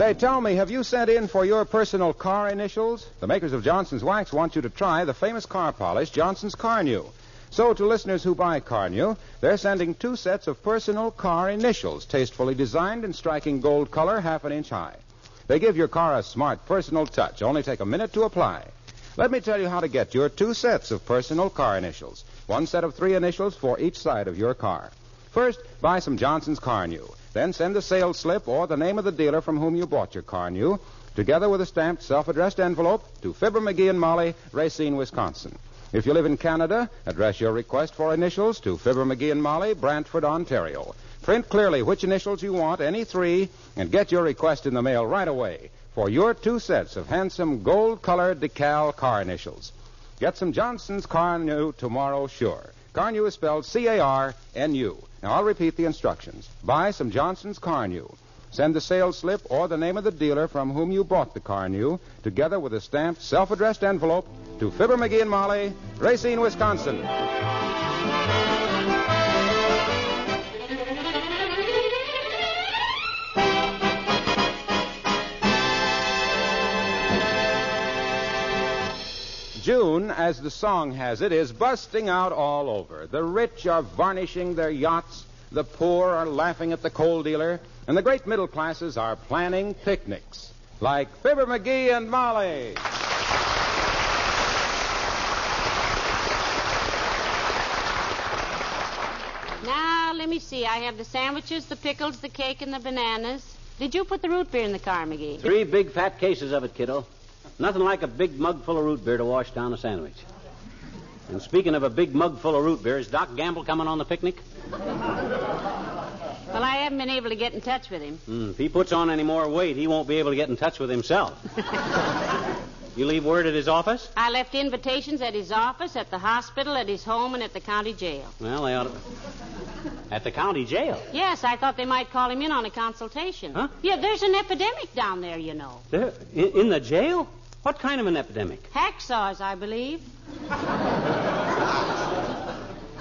Say, tell me, have you sent in for your personal car initials? The makers of Johnson's Wax want you to try the famous car polish, Johnson's Carnu. So, to listeners who buy Carnu, they're sending two sets of personal car initials, tastefully designed in striking gold color, half an inch high. They give your car a smart personal touch. Only take a minute to apply. Let me tell you how to get your two sets of personal car initials. One set of three initials for each side of your car. First, buy some Johnson's Carnu. Then send a sales slip or the name of the dealer from whom you bought your Carnu, together with a stamped self-addressed envelope to Fibber McGee and Molly, Racine, Wisconsin. If you live in Canada, address your request for initials to Fibber McGee and Molly, Brantford, Ontario. Print clearly which initials you want, any three, and get your request in the mail right away for your two sets of handsome gold-colored decal car initials. Get some Johnson's Carnu tomorrow, sure. Carnu is spelled C-A-R-N-U. Now, I'll repeat the instructions. Buy some Johnson's Carnu. Send the sales slip or the name of the dealer from whom you bought the Carnu, together with a stamped, self-addressed envelope, to Fibber McGee and Molly, Racine, Wisconsin. June, as the song has it, is busting out all over. The rich are varnishing their yachts, the poor are laughing at the coal dealer, and the great middle classes are planning picnics. Like Fibber McGee and Molly. Now, let me see. I have the sandwiches, the pickles, the cake, and the bananas. Did you put the root beer in the car, McGee? Three big fat cases of it, kiddo. Nothing like a big mug full of root beer to wash down a sandwich. And speaking of a big mug full of root beer, is Doc Gamble coming on the picnic? Well, I haven't been able to get in touch with him. Mm, if he puts on any more weight, he won't be able to get in touch with himself. you leave word at his office? I left invitations at his office, at the hospital, at his home, and at the county jail. Well, they ought to. At the county jail? Yes, I thought they might call him in on a consultation. Huh? Yeah, there's an epidemic down there, you know. There? In, in the jail? What kind of an epidemic? Hacksaws, I believe.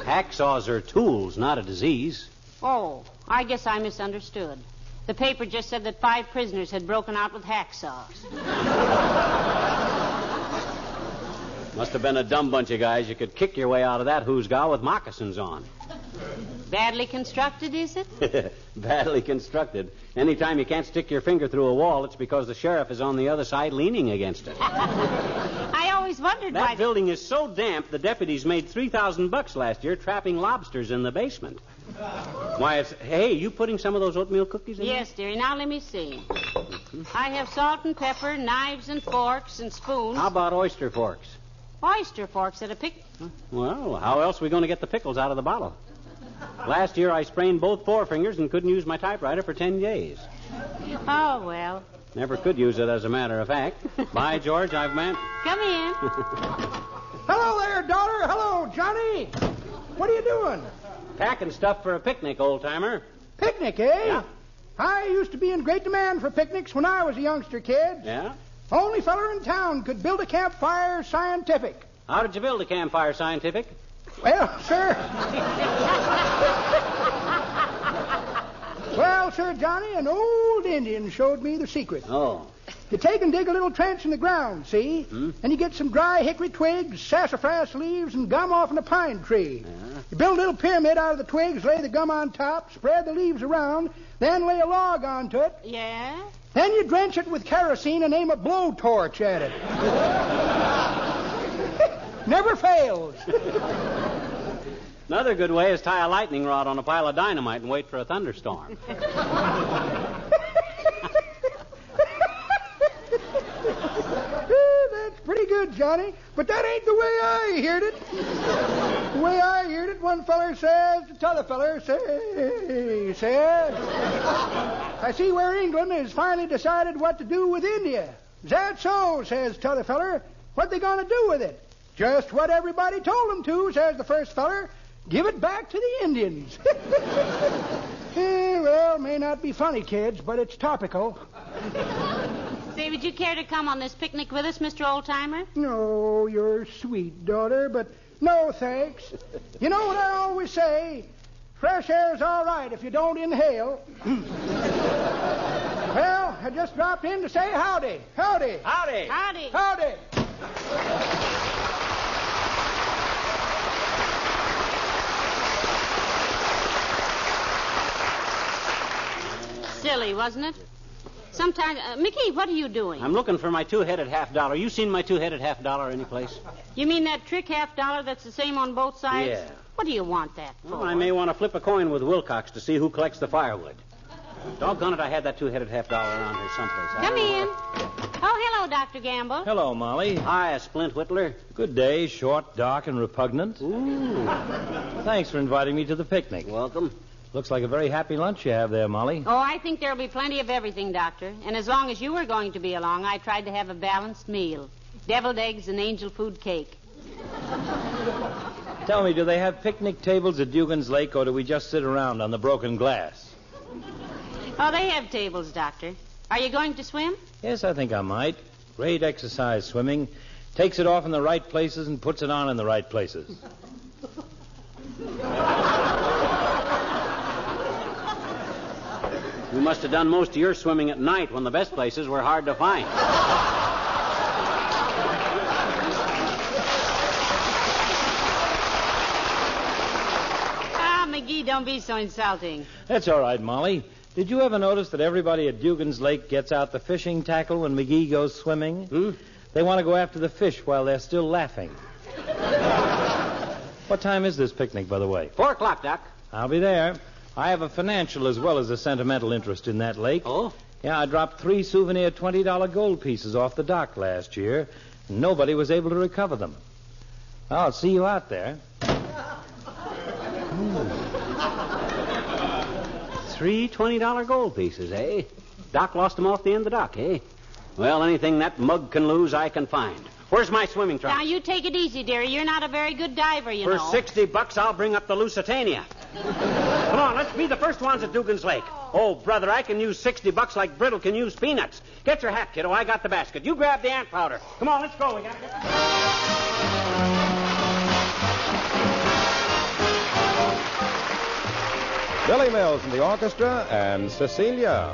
Hacksaws are tools, not a disease. Oh, I guess I misunderstood. The paper just said that five prisoners had broken out with hacksaws. Must have been a dumb bunch of guys. You could kick your way out of that hoosgow with moccasins on. Badly constructed, is it? Badly constructed. Anytime you can't stick your finger through a wall, it's because the sheriff is on the other side leaning against it. I always wondered why. That building is so damp, the deputies made 3000 bucks last year trapping lobsters in the basement. Why, it's. Hey, you putting some of those oatmeal cookies in Yes, dearie. Now let me see. I have salt and pepper, knives and forks and spoons. How about oyster forks? Oyster forks at a pic. Well, how else are we going to get the pickles out of the bottle? Last year I sprained both forefingers and couldn't use my typewriter for 10 days. Oh, well. Never could use it, as a matter of fact. By George, I've meant. Come in. Hello there, daughter. Hello, Johnny. What are you doing? Packing stuff for a picnic, old timer. Picnic, eh? Yeah. I used to be in great demand for picnics when I was a youngster kid. Yeah? Only feller in town could build a campfire scientific. How did you build a campfire scientific? Well, sir. well, sir, Johnny, an old Indian showed me the secret. Oh. You take and dig a little trench in the ground, see? Hmm? And you get some dry hickory twigs, sassafras leaves, and gum off in a pine tree. You build a little pyramid out of the twigs, lay the gum on top, spread the leaves around, then lay a log onto it. Yeah? Then you drench it with kerosene and aim a blowtorch at it. Never fails. Another good way is tie a lightning rod on a pile of dynamite and wait for a thunderstorm. That's pretty good, Johnny. But that ain't the way I heard it. The way I one feller says to t'other feller, say, says, I see where England has finally decided what to do with India. Is that so? says t'other feller. What they gonna do with it? Just what everybody told them to, says the first feller. Give it back to the Indians. Eh, well, may not be funny, kids, but it's topical. Say, would you care to come on this picnic with us, Mr. Oldtimer? No, you're sweet, daughter, but no thanks. You know what I always say? Fresh air's all right if you don't inhale. well, I just dropped in to say howdy. Howdy. Howdy. Howdy. Howdy. Silly, wasn't it? Sometimes, uh, Mickey, what are you doing? I'm looking for my two-headed half dollar. You seen my two-headed half dollar anyplace? You mean that trick half dollar that's the same on both sides? Yeah. What do you want that for? Well, I may want to flip a coin with Wilcox to see who collects the firewood. Doggone it, I had that two-headed half dollar around here someplace. I Come don't in. Oh, hello, Dr. Gamble. Hello, Molly. Hi, Splint Whittler. Good day, short, dark, and repugnant. Ooh. Thanks for inviting me to the picnic. Welcome. Looks like a very happy lunch you have there, Molly. Oh, I think there'll be plenty of everything, Doctor. And as long as you were going to be along, I tried to have a balanced meal. Deviled eggs and angel food cake. Tell me, do they have picnic tables at Dugan's Lake, or do we just sit around on the broken glass? Oh, they have tables, Doctor. Are you going to swim? Yes, I think I might. Great exercise, swimming. Takes it off in the right places and puts it on in the right places. You must have done most of your swimming at night when the best places were hard to find. Ah, McGee, don't be so insulting. That's all right, Molly. Did you ever notice that everybody at Dugan's Lake gets out the fishing tackle when McGee goes swimming? Hmm? They want to go after the fish while they're still laughing. what time is this picnic, by the way? Four o'clock, Doc. I'll be there. I have a financial as well as a sentimental interest in that lake. Oh? Yeah, I dropped three souvenir $20 gold pieces off the dock last year, and nobody was able to recover them. I'll see you out there. Three $20 gold pieces, eh? Doc lost them off the end of the dock, eh? Well, anything that mug can lose, I can find. Where's my swimming trunks? Now, you take it easy, dearie. You're not a very good diver, you know. For know. 60 bucks, I'll bring up the Lusitania. On, let's be the first ones at Dugan's Lake. Oh, brother, I can use 60 bucks like Brittle can use peanuts. Get your hat, kiddo. I got the basket. You grab the ant powder. Come on, let's go. We got Billy Mills and the orchestra and Cecilia.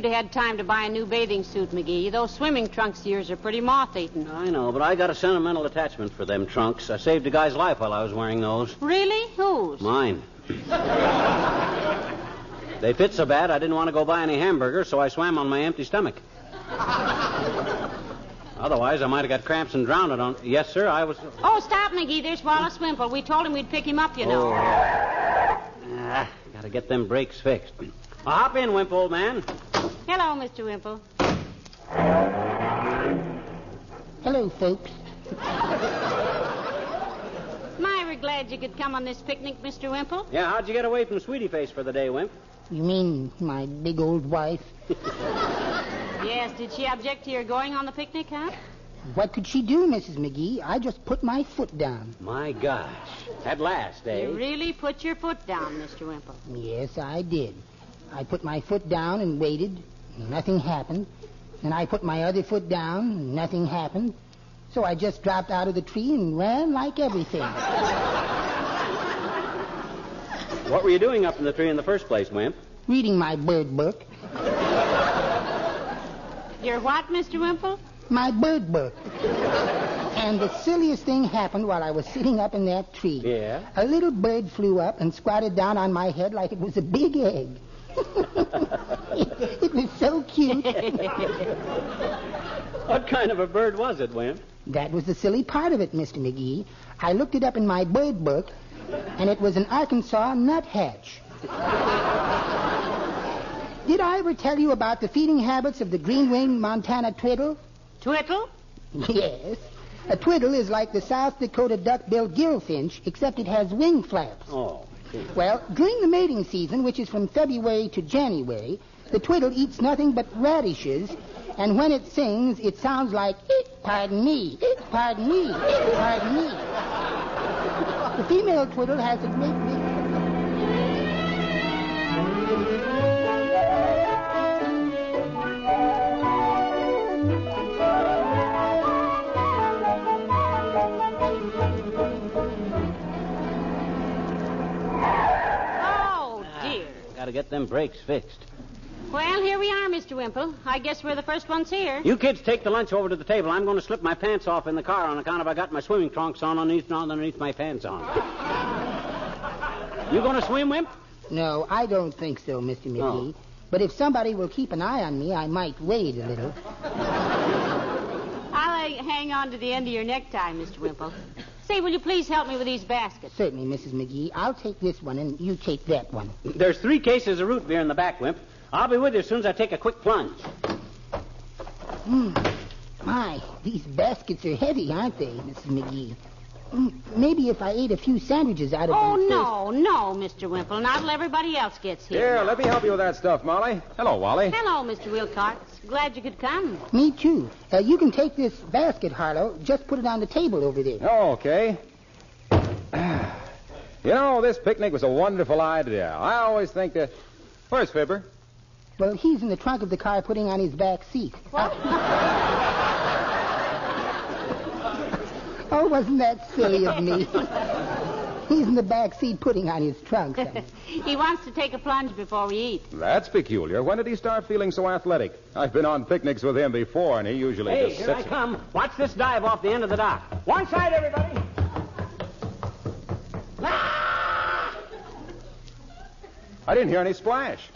You'd have had time to buy a new bathing suit, McGee. Those swimming trunks of yours are pretty moth-eaten. I know, but I got a sentimental attachment for them trunks. I saved a guy's life while I was wearing those. Really? Whose? Mine. they fit so bad I didn't want to go buy any hamburgers, so I swam on my empty stomach. Otherwise, I might have got cramps and drowned on. Yes, sir, I was. Oh, stop, McGee. There's Wallace Wimple. We told him we'd pick him up, you know. Oh. Ah, gotta get them brakes fixed. Well, hop in, Wimp, old man. Hello, Mr. Wimple. Hello, folks. My, we're glad you could come on this picnic, Mr. Wimple. Yeah, how'd you get away from Sweetie Face for the day, Wimp? You mean my big old wife? Yes, did she object to your going on the picnic, huh? What could she do, Mrs. McGee? I just put my foot down. My gosh. At last, eh? You really put your foot down, Mr. Wimple. Yes, I did. I put my foot down and waited. Nothing happened. Then I put my other foot down. Nothing happened. So I just dropped out of the tree and ran like everything. What were you doing up in the tree in the first place, Wimp? Reading my bird book. You're what, Mr. Wimple? My bird book. And the silliest thing happened while I was sitting up in that tree. Yeah? A little bird flew up and squatted down on my head like it was a big egg. It, it was so cute. What kind of a bird was it, Wimp? That was the silly part of it, Mr. McGee. I looked it up in my bird book, and it was an Arkansas nuthatch. Did I ever tell you about the feeding habits of the green-winged Montana twiddle? Twiddle? Yes. A twiddle is like the South Dakota duck-billed gillfinch, except it has wing flaps. Oh. Well, during the mating season, which is from February to January, the twiddle eats nothing but radishes, and when it sings, it sounds like, "Eh, pardon me, eh, pardon me, eh, pardon me. The female twiddle has a great get them brakes fixed. Well, here we are, Mr. Wimple. I guess we're the first ones here. You kids take the lunch over to the table. I'm going to slip my pants off in the car on account of I got my swimming trunks on underneath, underneath my pants on. you going to swim, Wimp? No, I don't think so, Mr. McGee. But if somebody will keep an eye on me, I might wade a little. I'll uh, hang on to the end of your necktie, Mr. Wimple. Say, will you please help me with these baskets? Certainly, Mrs. McGee. I'll take this one, and you take that one. There's three cases of root beer in the back, Wimp. I'll be with you as soon as I take a quick plunge. Hmm. My, these baskets are heavy, aren't they, Mrs. McGee? Mm, Maybe if I ate a few sandwiches out of Oh, them no, no, Mr. Wimple. Not till everybody else gets here. Here, let me help you with that stuff, Molly. Hello, Wally. Hello, Mr. Wilcox. Glad you could come. Me too. Uh, you can take this basket, Harlow. Just put it on the table over there. Oh, okay. You know, this picnic was a wonderful idea. I always think that. Where's Fibber? Well, he's in the trunk of the car putting on his back seat. oh, wasn't that silly of me? he's in the back seat putting on his trunk. son. He wants to take a plunge before we eat. That's peculiar. When did he start feeling so athletic? I've been on picnics with him before, and he usually Hey, just here sits. I come. Watch this dive off the end of the dock. One side, everybody. Ah! I didn't hear any splash.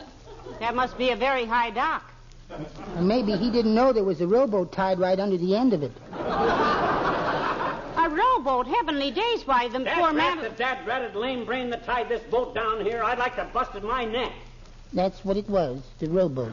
That must be a very high dock. Maybe he didn't know there was a rowboat tied right under the end of it. A rowboat, heavenly days, why, them That poor rat, man. the dad ratted lame brain that tied this boat down here, I'd like to busted my neck. That's what it was, the rowboat.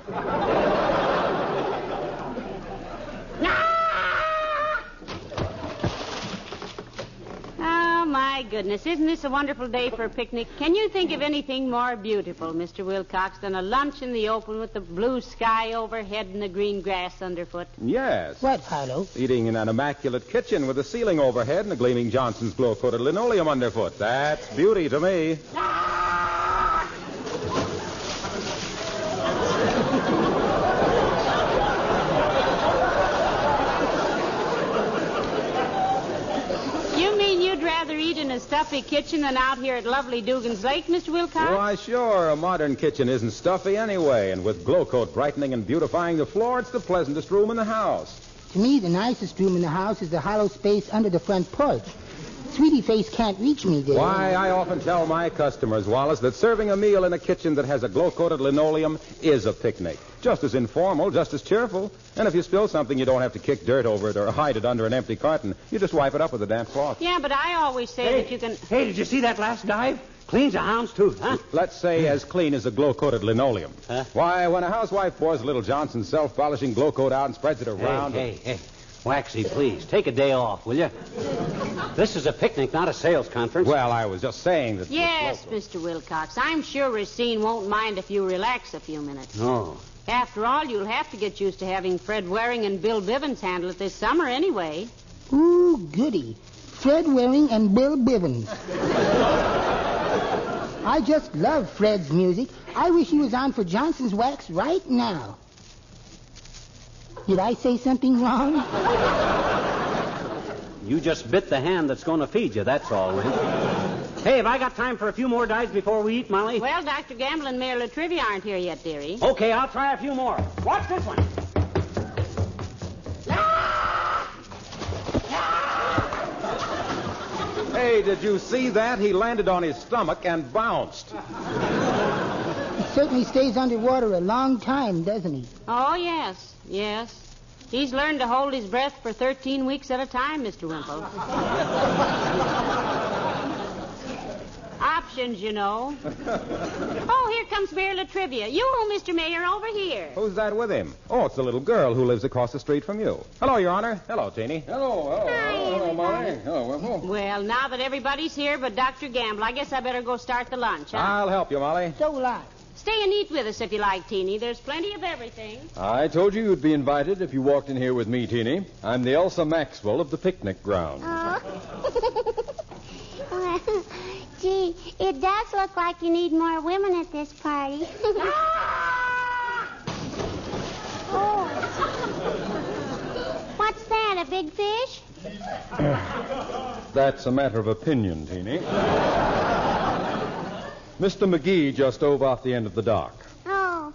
Oh, my goodness. Isn't this a wonderful day for a picnic? Can you think of anything more beautiful, Mr. Wilcox, than a lunch in the open with the blue sky overhead and the green grass underfoot? Yes. What, Harlow? Eating in an immaculate kitchen with a ceiling overhead and a gleaming Johnson's Glo-Coated linoleum underfoot. That's beauty to me. You mean you'd rather rather eat in a stuffy kitchen than out here at lovely Dugan's Lake, Mr. Wilcox? Why, sure. A modern kitchen isn't stuffy anyway, and with Glo-Coat brightening and beautifying the floor, it's the pleasantest room in the house. To me, the nicest room in the house is the hollow space under the front porch. Sweetie Face can't reach me there. Why, I often tell my customers, Wallace, that serving a meal in a kitchen that has a Glo-Coated linoleum is a picnic. Just as informal, just as cheerful. And if you spill something, you don't have to kick dirt over it or hide it under an empty carton. You just wipe it up with a damp cloth. Yeah, but I always say that you can. Hey, did you see that last dive? Cleans a hound's tooth, huh? Let's say as clean as a Glo-Coated linoleum. Huh? Why, when a housewife pours a little Johnson's self polishing glow coat out and spreads it around. Hey, hey, hey. Waxy, please, take a day off, will you? This is a picnic, not a sales conference. Well, I was just saying that. Yes, Mr. Wilcox. I'm sure Racine won't mind if you relax a few minutes. No. After all, you'll have to get used to having Fred Waring and Bill Bivens handle it this summer anyway. Ooh, goody. Fred Waring and Bill Bivens. I just love Fred's music. I wish he was on for Johnson's Wax right now. Did I say something wrong? You just bit the hand that's going to feed you, that's all, Win. Hey, have I got time for a few more dives before we eat, Molly? Well, Dr. Gamble and Mayor La Trivia aren't here yet, dearie. Okay, I'll try a few more. Watch this one. Hey, did you see that? He landed on his stomach and bounced. He certainly stays underwater a long time, doesn't he? Oh, yes, yes. He's learned to hold his breath for 13 weeks at a time, Mr. Wimple. Options, you know. Oh, here comes Mayor La Trivia. You, Mr. Mayor, over here. Who's that with him? Oh, it's the little girl who lives across the street from you. Hello, Your Honor. Hello, Teeny. Hello, hello, hello, hello, Molly. Hello, Wimple. Well, now that everybody's here but Dr. Gamble, I guess I better go start the lunch, huh? I'll help you, Molly. So will I. Stay and eat with us if you like, Teeny. There's plenty of everything. I told you you'd be invited if you walked in here with me, Teeny. I'm the Elsa Maxwell of the picnic ground. well, gee, it does look like you need more women at this party. oh. What's that, a big fish? That's a matter of opinion, Teeny. Mr. McGee just dove off the end of the dock. Oh.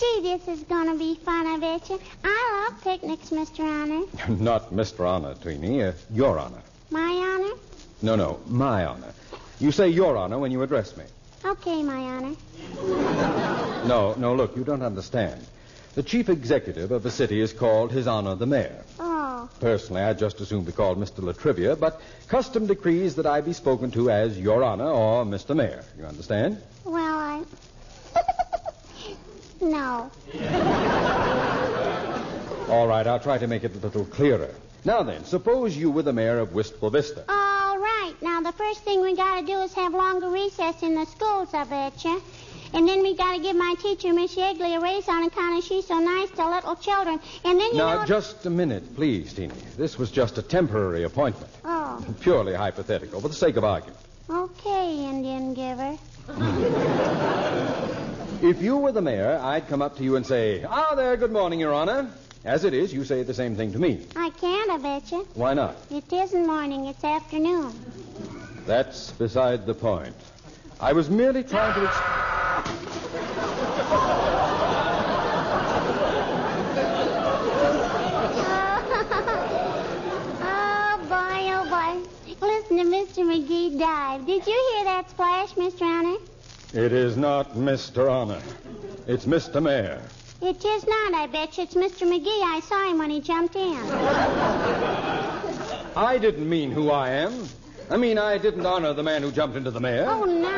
Gee, this is going to be fun, I bet you. I love picnics, Mr. Honor. Not Mr. Honor, Teeny. Uh, your Honor. My honor? No, no, my Honor. You say your Honor when you address me. Okay, my honor. No, no, look, you don't understand. The chief executive of the city is called His Honor the Mayor. Oh. Personally, I'd just as soon be called Mr. La Trivia, but custom decrees that I be spoken to as Your Honor or Mr. Mayor. You understand? Well, I. no. All right, I'll try to make it a little clearer. Now then, suppose you were the mayor of Wistful Vista. All right. Now, the first thing we got to do is have longer recess in the schools, I betcha. And then we got to give my teacher, Miss Yegley, a raise on account of she's so nice to little children. And then you now, know. just a minute, please, Teeny. This was just a temporary appointment. Oh. Purely hypothetical, for the sake of argument. Okay, Indian giver. If you were the mayor, I'd come up to you and say, Ah, there, good morning, Your Honor. As it is, you say the same thing to me. I can't, I betcha. Why not? It isn't morning, it's afternoon. That's beside the point. I was merely trying to. Ex- oh, boy, oh, boy. Listen to Mr. McGee dive. Did you hear that splash, Mr. Honor? it is not Mr. Honor. It's Mr. Mayor. It is not, I bet you. It's Mr. McGee. I saw him when he jumped in. I didn't mean who I am. I mean, I didn't honor the man who jumped into the mayor. Oh, no.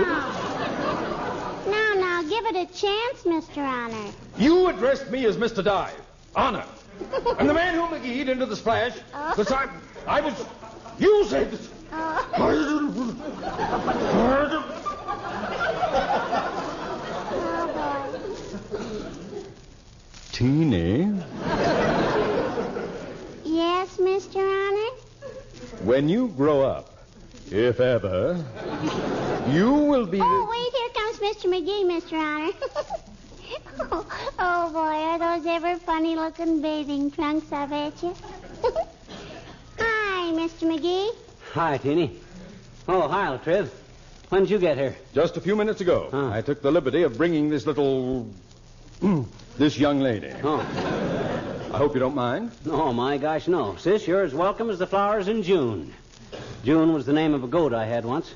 Now, now, give it a chance, Mr. Honor. You addressed me as Mr. Dive. Honor. I'm the man who McGee'd into the splash. Oh. Because I, I was. You said. Oh. Teeny, Yes, Mr. Honor? when you grow up, if ever, you will be. Oh, wait, here comes Mr. McGee, Mr. Honor. oh, oh, boy, are those ever funny looking bathing trunks, I bet you. Hi, Mr. McGee. Hi, Teeny. Oh, hi, Latriv. When did you get here? Just a few minutes ago, Huh. I took the liberty of bringing this little. this young lady. Oh. I hope you don't mind. Oh, my gosh, no. Sis, you're as welcome as the flowers in June. June was the name of a goat I had once.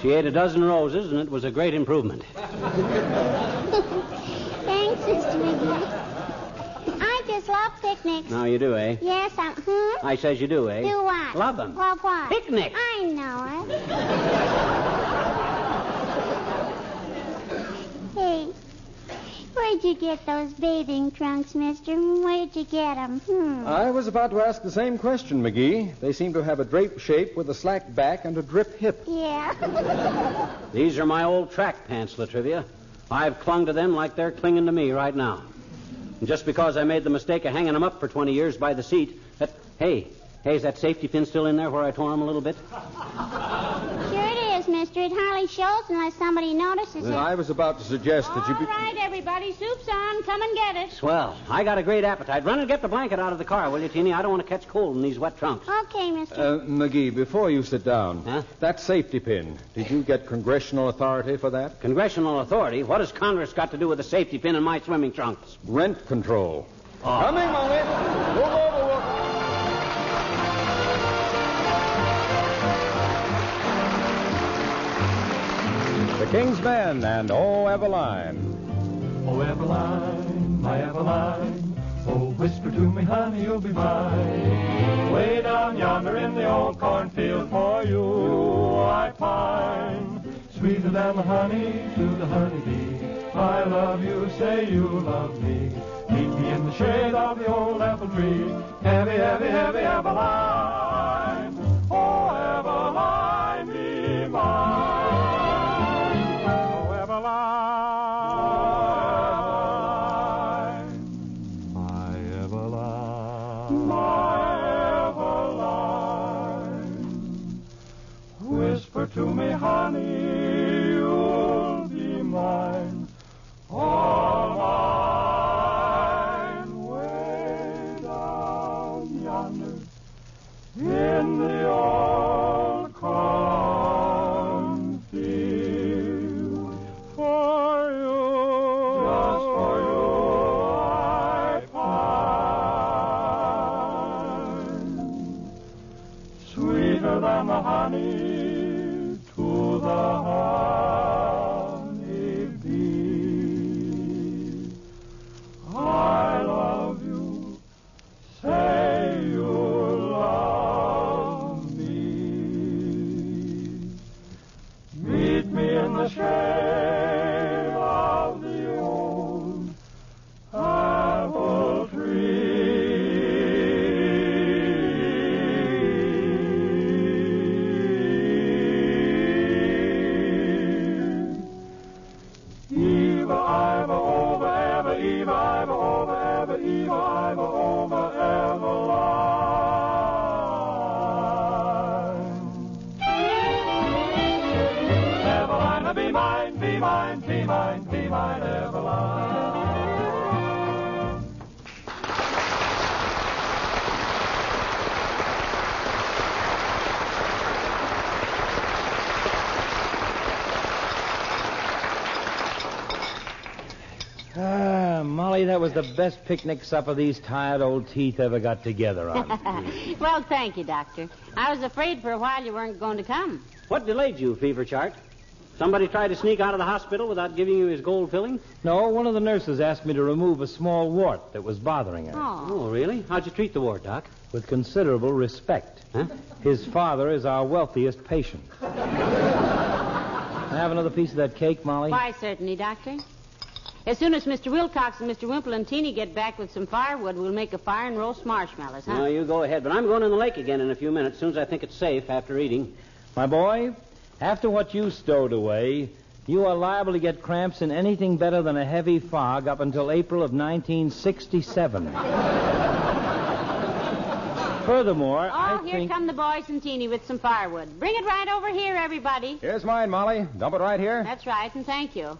She ate a dozen roses, and it was a great improvement. picnics. Now you do, eh? Yes, I'm. Hmm? I says you do, eh? Do what? Love them. Love what? Picnics. I know it. hey, where'd you get those bathing trunks, mister? Where'd you get 'em? Hmm. I was about to ask the same question, McGee. They seem to have a drape shape with a slack back and a drip hip. Yeah. These are my old track pants, La Trivia. I've clung to them like they're clinging to me right now. And just because I made the mistake of hanging them up for 20 years by the seat, that, hey, hey, is that safety pin still in there where I tore them a little bit? Sure it is, mister. It hardly shows unless somebody notices it. I was about to suggest that you All be. right, everybody, soup's on. Come and get it. Swell. I got a great appetite. Run and get the blanket out of the car, will you, Teeny? I don't want to catch cold in these wet trunks. Okay, mister. Uh, McGee, before you sit down, Huh? that safety pin, did you get congressional authority for that? Congressional authority? What has Congress got to do with a safety pin in my swimming trunks? Rent control. Oh. Coming, Molly. Move over, King's Men and Oh Eveline. Oh, Eveline, my Eveline, oh, whisper to me, honey, you'll be mine. Way down yonder in the old cornfield for you I pine. Sweeter than the honey to the honeybee. I love you, say you love me. Meet me in the shade of the old apple tree. Heavy, heavy, heavy Eveline. To me, honey, was the best picnic supper these tired old teeth ever got together on. well, thank you, Doctor. I was afraid for a while you weren't going to come. What delayed you, Fever Chart? Somebody tried to sneak out of the hospital without giving you his gold filling? no, one of the nurses asked me to remove a small wart that was bothering her. Oh. Oh, really? How'd you treat the wart, Doc? With considerable respect. Huh? His father is our wealthiest patient. Can I have another piece of that cake, Molly? Why, certainly, Doctor. As soon as Mr. Wilcox and Mr. Wimple and Teeny get back with some firewood, we'll make a fire and roast marshmallows, huh? No, you go ahead. But I'm going in the lake again in a few minutes, as soon as I think it's safe after eating. My boy, after what you stowed away, you are liable to get cramps in anything better than a heavy fog up until April of 1967. Furthermore, Oh, I here think. come the boys and Teeny with some firewood. Bring it right over here, everybody. Here's mine, Molly. Dump it right here. That's right, and thank you.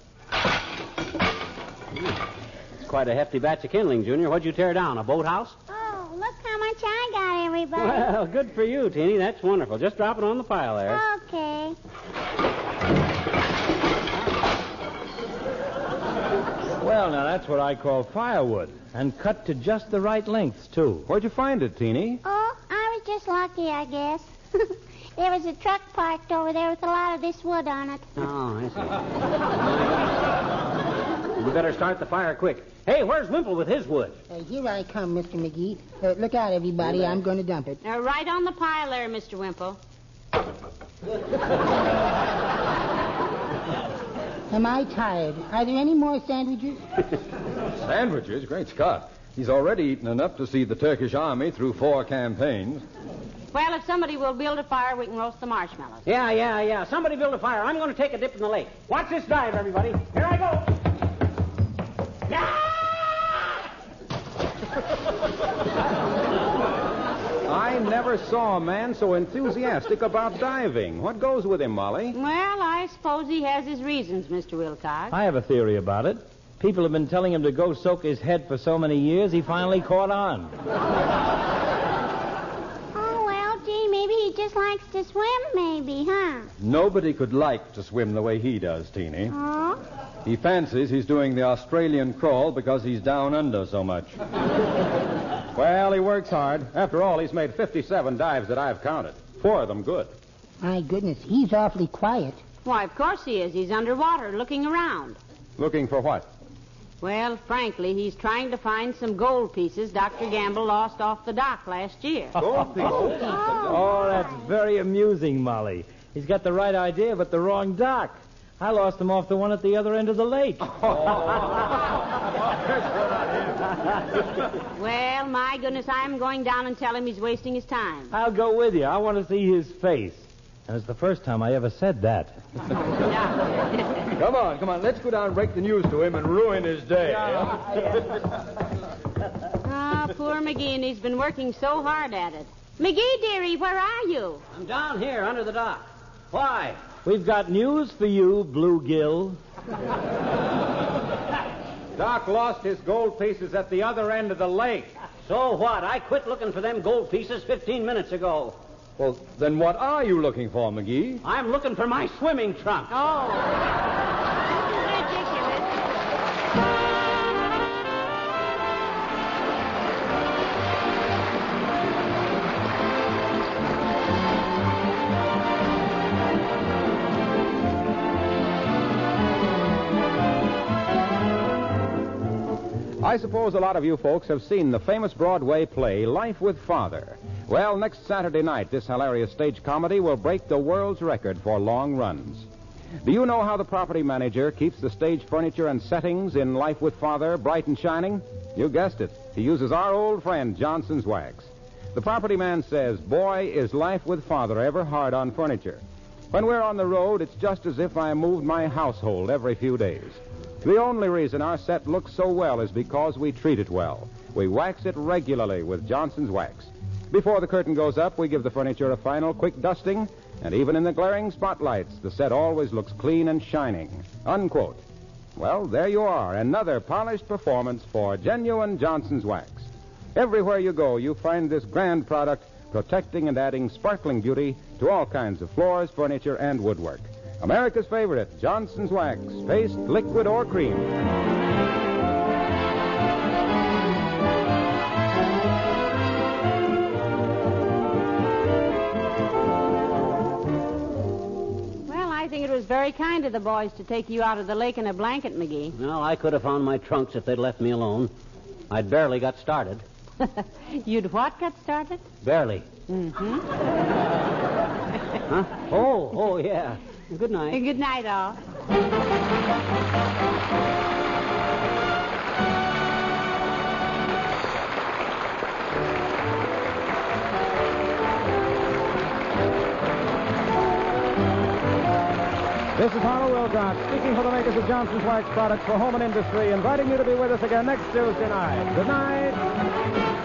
It's quite a hefty batch of kindling, Junior. What'd you tear down? A boathouse? Oh, look how much I got Bye, everybody. Well, good for you, Teeny. That's wonderful. Just drop it on the pile there. Okay. Well, now that's what I call firewood. And cut to just the right lengths, too. Where'd you find it, Teeny? Oh, I was just lucky, I guess. there was a truck parked over there with a lot of this wood on it. Oh, I see. we better start the fire quick. Hey, where's Wimple with his wood? Uh, here I come, Mr. McGee. Uh, look out, everybody. I'm going to dump it. Uh, right on the pile there, Mr. Wimple. Am I tired? Are there any more sandwiches? Sandwiches? Great Scott. He's already eaten enough to see the Turkish army through four campaigns. Well, if somebody will build a fire, we can roast the marshmallows. Yeah, yeah, yeah. Somebody build a fire. I'm going to take a dip in the lake. Watch this dive, everybody. Here I go. I never saw a man so enthusiastic about diving. What goes with him, Molly? Well, I suppose he has his reasons, Mr. Wilcox. I have a theory about it. People have been telling him to go soak his head for so many years, he finally caught on. Oh, well, gee, maybe he just likes to swim, maybe, huh? Nobody could like to swim the way he does, Teeny. Oh? He fancies he's doing the Australian crawl because he's down under so much. Well, he works hard. After all, he's made 57 dives that I've counted. Four of them good. My goodness, he's awfully quiet. Why, of course he is. He's underwater looking around. Looking for what? Well, frankly, he's trying to find some gold pieces Dr. Gamble lost off the dock last year. Gold pieces. Oh, oh that's very amusing, Molly. He's got the right idea, but the wrong dock. I lost him off the one at the other end of the lake. Well, my goodness, I'm going down and tell him he's wasting his time. I'll go with you. I want to see his face. And it's the first time I ever said that. Come on, come on. Let's go down and break the news to him and ruin his day. Ah, poor McGee, and he's been working so hard at it. McGee, dearie, where are you? I'm down here under the dock. Why? We've got news for you, Bluegill. Doc lost his gold pieces at the other end of the lake. So what? I quit looking for them gold pieces 15 minutes ago. Well, then what are you looking for, McGee? I'm looking for my swimming trunk. Oh. I suppose a lot of you folks have seen the famous Broadway play, Life with Father. Well, next Saturday night, this hilarious stage comedy will break the world's record for long runs. Do you know how the property manager keeps the stage furniture and settings in Life with Father bright and shining? You guessed it. He uses our old friend Johnson's wax. The property man says, Boy, is Life with Father ever hard on furniture. When we're on the road, it's just as if I moved my household every few days. The only reason our set looks so well is because we treat it well. We wax it regularly with Johnson's wax. Before the curtain goes up, we give the furniture a final quick dusting, and even in the glaring spotlights, the set always looks clean and shining. Unquote. Well, there you are, another polished performance for genuine Johnson's wax. Everywhere you go, you find this grand product protecting and adding sparkling beauty to all kinds of floors, furniture, and woodwork. America's favorite, Johnson's Wax, paste, liquid, or cream. Well, I think it was very kind of the boys to take you out of the lake in a blanket, McGee. Well, I could have found my trunks if they'd left me alone. I'd barely got started. You'd what got started? Barely. Mm-hmm. Huh? Oh, oh, yeah. Good night. And Good night, all. This is Harlow Wilcox, speaking for the makers of Johnson's Wax products for home and industry, inviting you to be with us again next Tuesday night. Good night.